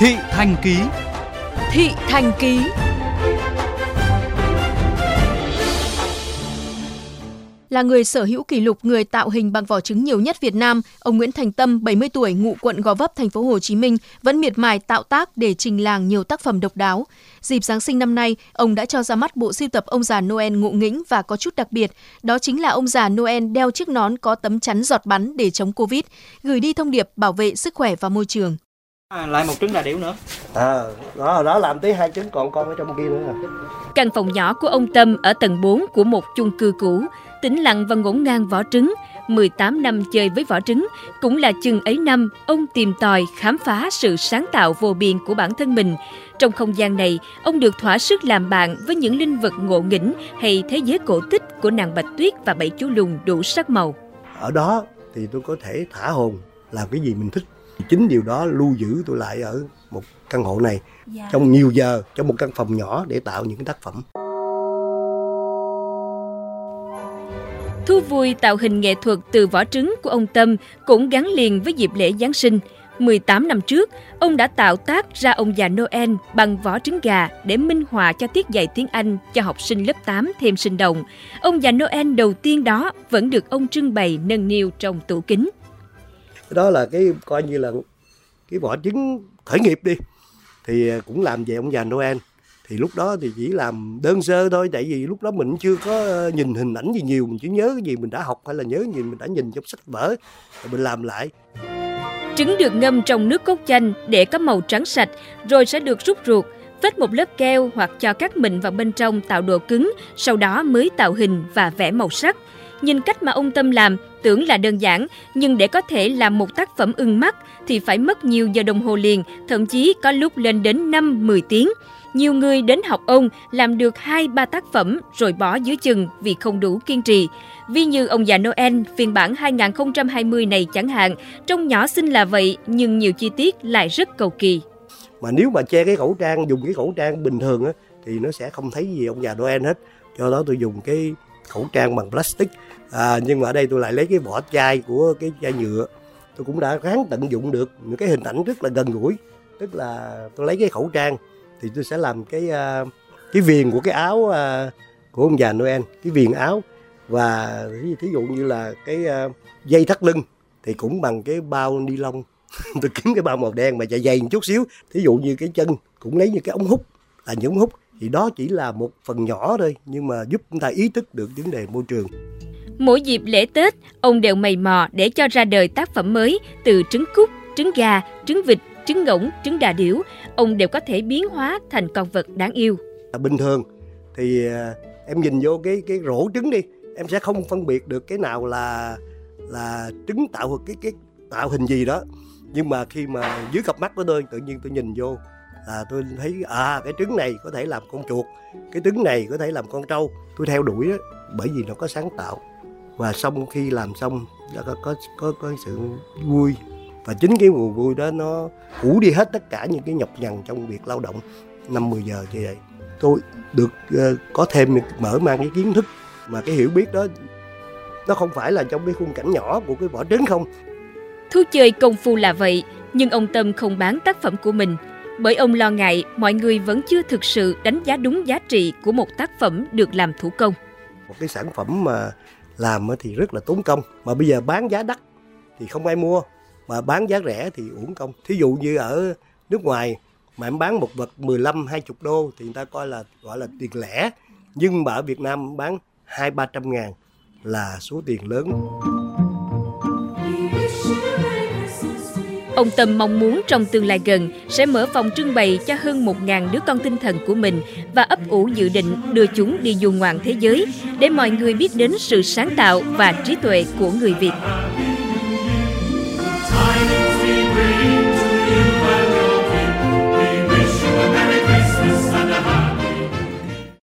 Thị Thành Ký Thị Thành Ký Là người sở hữu kỷ lục người tạo hình bằng vỏ trứng nhiều nhất Việt Nam, ông Nguyễn Thành Tâm, 70 tuổi, ngụ quận Gò Vấp, thành phố Hồ Chí Minh, vẫn miệt mài tạo tác để trình làng nhiều tác phẩm độc đáo. Dịp Giáng sinh năm nay, ông đã cho ra mắt bộ sưu tập ông già Noel ngụ nghĩnh và có chút đặc biệt, đó chính là ông già Noel đeo chiếc nón có tấm chắn giọt bắn để chống Covid, gửi đi thông điệp bảo vệ sức khỏe và môi trường. À, lại một trứng đà điểu nữa. À, đó, đó làm tới hai trứng còn con ở trong kia nữa. À. Căn phòng nhỏ của ông Tâm ở tầng 4 của một chung cư cũ, tĩnh lặng và ngổn ngang vỏ trứng. 18 năm chơi với vỏ trứng, cũng là chừng ấy năm ông tìm tòi, khám phá sự sáng tạo vô biên của bản thân mình. Trong không gian này, ông được thỏa sức làm bạn với những linh vật ngộ nghĩnh hay thế giới cổ tích của nàng Bạch Tuyết và bảy chú lùn đủ sắc màu. Ở đó thì tôi có thể thả hồn, làm cái gì mình thích. Chính điều đó lưu giữ tôi lại ở một căn hộ này dạ. trong nhiều giờ, trong một căn phòng nhỏ để tạo những tác phẩm. Thú vui tạo hình nghệ thuật từ vỏ trứng của ông Tâm cũng gắn liền với dịp lễ Giáng sinh. 18 năm trước, ông đã tạo tác ra ông già Noel bằng vỏ trứng gà để minh họa cho tiết dạy tiếng Anh cho học sinh lớp 8 thêm sinh động. Ông già Noel đầu tiên đó vẫn được ông trưng bày nâng niu trong tủ kính. Đó là cái coi như là cái vỏ trứng khởi nghiệp đi. Thì à, cũng làm về ông già Noel. Thì lúc đó thì chỉ làm đơn sơ thôi, tại vì lúc đó mình chưa có ờ, nhìn hình ảnh gì nhiều, mình chỉ nhớ cái gì mình đã học, hay là nhớ gì mình đã nhìn trong sách vở, rồi mình làm lại. Trứng được ngâm trong nước cốt chanh để có màu trắng sạch, rồi sẽ được rút ruột, vết một lớp keo hoặc cho các mịn vào bên trong tạo độ cứng, sau đó mới tạo hình và vẽ màu sắc nhìn cách mà ông Tâm làm tưởng là đơn giản, nhưng để có thể làm một tác phẩm ưng mắt thì phải mất nhiều giờ đồng hồ liền, thậm chí có lúc lên đến 5-10 tiếng. Nhiều người đến học ông làm được 2-3 tác phẩm rồi bỏ dưới chừng vì không đủ kiên trì. Vì như ông già Noel phiên bản 2020 này chẳng hạn, trông nhỏ xinh là vậy nhưng nhiều chi tiết lại rất cầu kỳ. Mà nếu mà che cái khẩu trang, dùng cái khẩu trang bình thường á, thì nó sẽ không thấy gì ông già Noel hết. Do đó tôi dùng cái khẩu trang bằng plastic. À, nhưng mà ở đây tôi lại lấy cái vỏ chai của cái chai nhựa. Tôi cũng đã ráng tận dụng được những cái hình ảnh rất là gần gũi. Tức là tôi lấy cái khẩu trang thì tôi sẽ làm cái uh, cái viền của cái áo uh, của ông già Noel cái viền áo và thí dụ như là cái uh, dây thắt lưng thì cũng bằng cái bao ni lông tôi kiếm cái bao màu đen mà dài dày một chút xíu thí dụ như cái chân cũng lấy như cái ống hút là những ống hút thì đó chỉ là một phần nhỏ thôi nhưng mà giúp chúng ta ý thức được vấn đề môi trường Mỗi dịp lễ Tết, ông đều mày mò để cho ra đời tác phẩm mới từ trứng cút, trứng gà, trứng vịt trứng ngỗng, trứng đà điểu, ông đều có thể biến hóa thành con vật đáng yêu. Bình thường thì à, em nhìn vô cái cái rổ trứng đi, em sẽ không phân biệt được cái nào là là trứng tạo cái cái tạo hình gì đó. Nhưng mà khi mà dưới cặp mắt của tôi tự nhiên tôi nhìn vô à, tôi thấy à cái trứng này có thể làm con chuột, cái trứng này có thể làm con trâu. Tôi theo đuổi đó bởi vì nó có sáng tạo. Và xong khi làm xong đã có có có, có sự vui. Và chính cái nguồn vui đó nó phủ đi hết tất cả những cái nhọc nhằn trong việc lao động năm 10 giờ như vậy. Tôi được uh, có thêm mở mang cái kiến thức. Mà cái hiểu biết đó nó không phải là trong cái khung cảnh nhỏ của cái vỏ trứng không. Thú chơi công phu là vậy nhưng ông Tâm không bán tác phẩm của mình bởi ông lo ngại mọi người vẫn chưa thực sự đánh giá đúng giá trị của một tác phẩm được làm thủ công. Một cái sản phẩm mà làm thì rất là tốn công. Mà bây giờ bán giá đắt thì không ai mua. Mà bán giá rẻ thì uổng công. Thí dụ như ở nước ngoài mà em bán một vật 15 20 đô thì người ta coi là, gọi là tiền lẻ. Nhưng mà ở Việt Nam bán hai, ba trăm ngàn là số tiền lớn. Ông Tâm mong muốn trong tương lai gần sẽ mở phòng trưng bày cho hơn 1.000 đứa con tinh thần của mình và ấp ủ dự định đưa chúng đi du ngoạn thế giới để mọi người biết đến sự sáng tạo và trí tuệ của người Việt.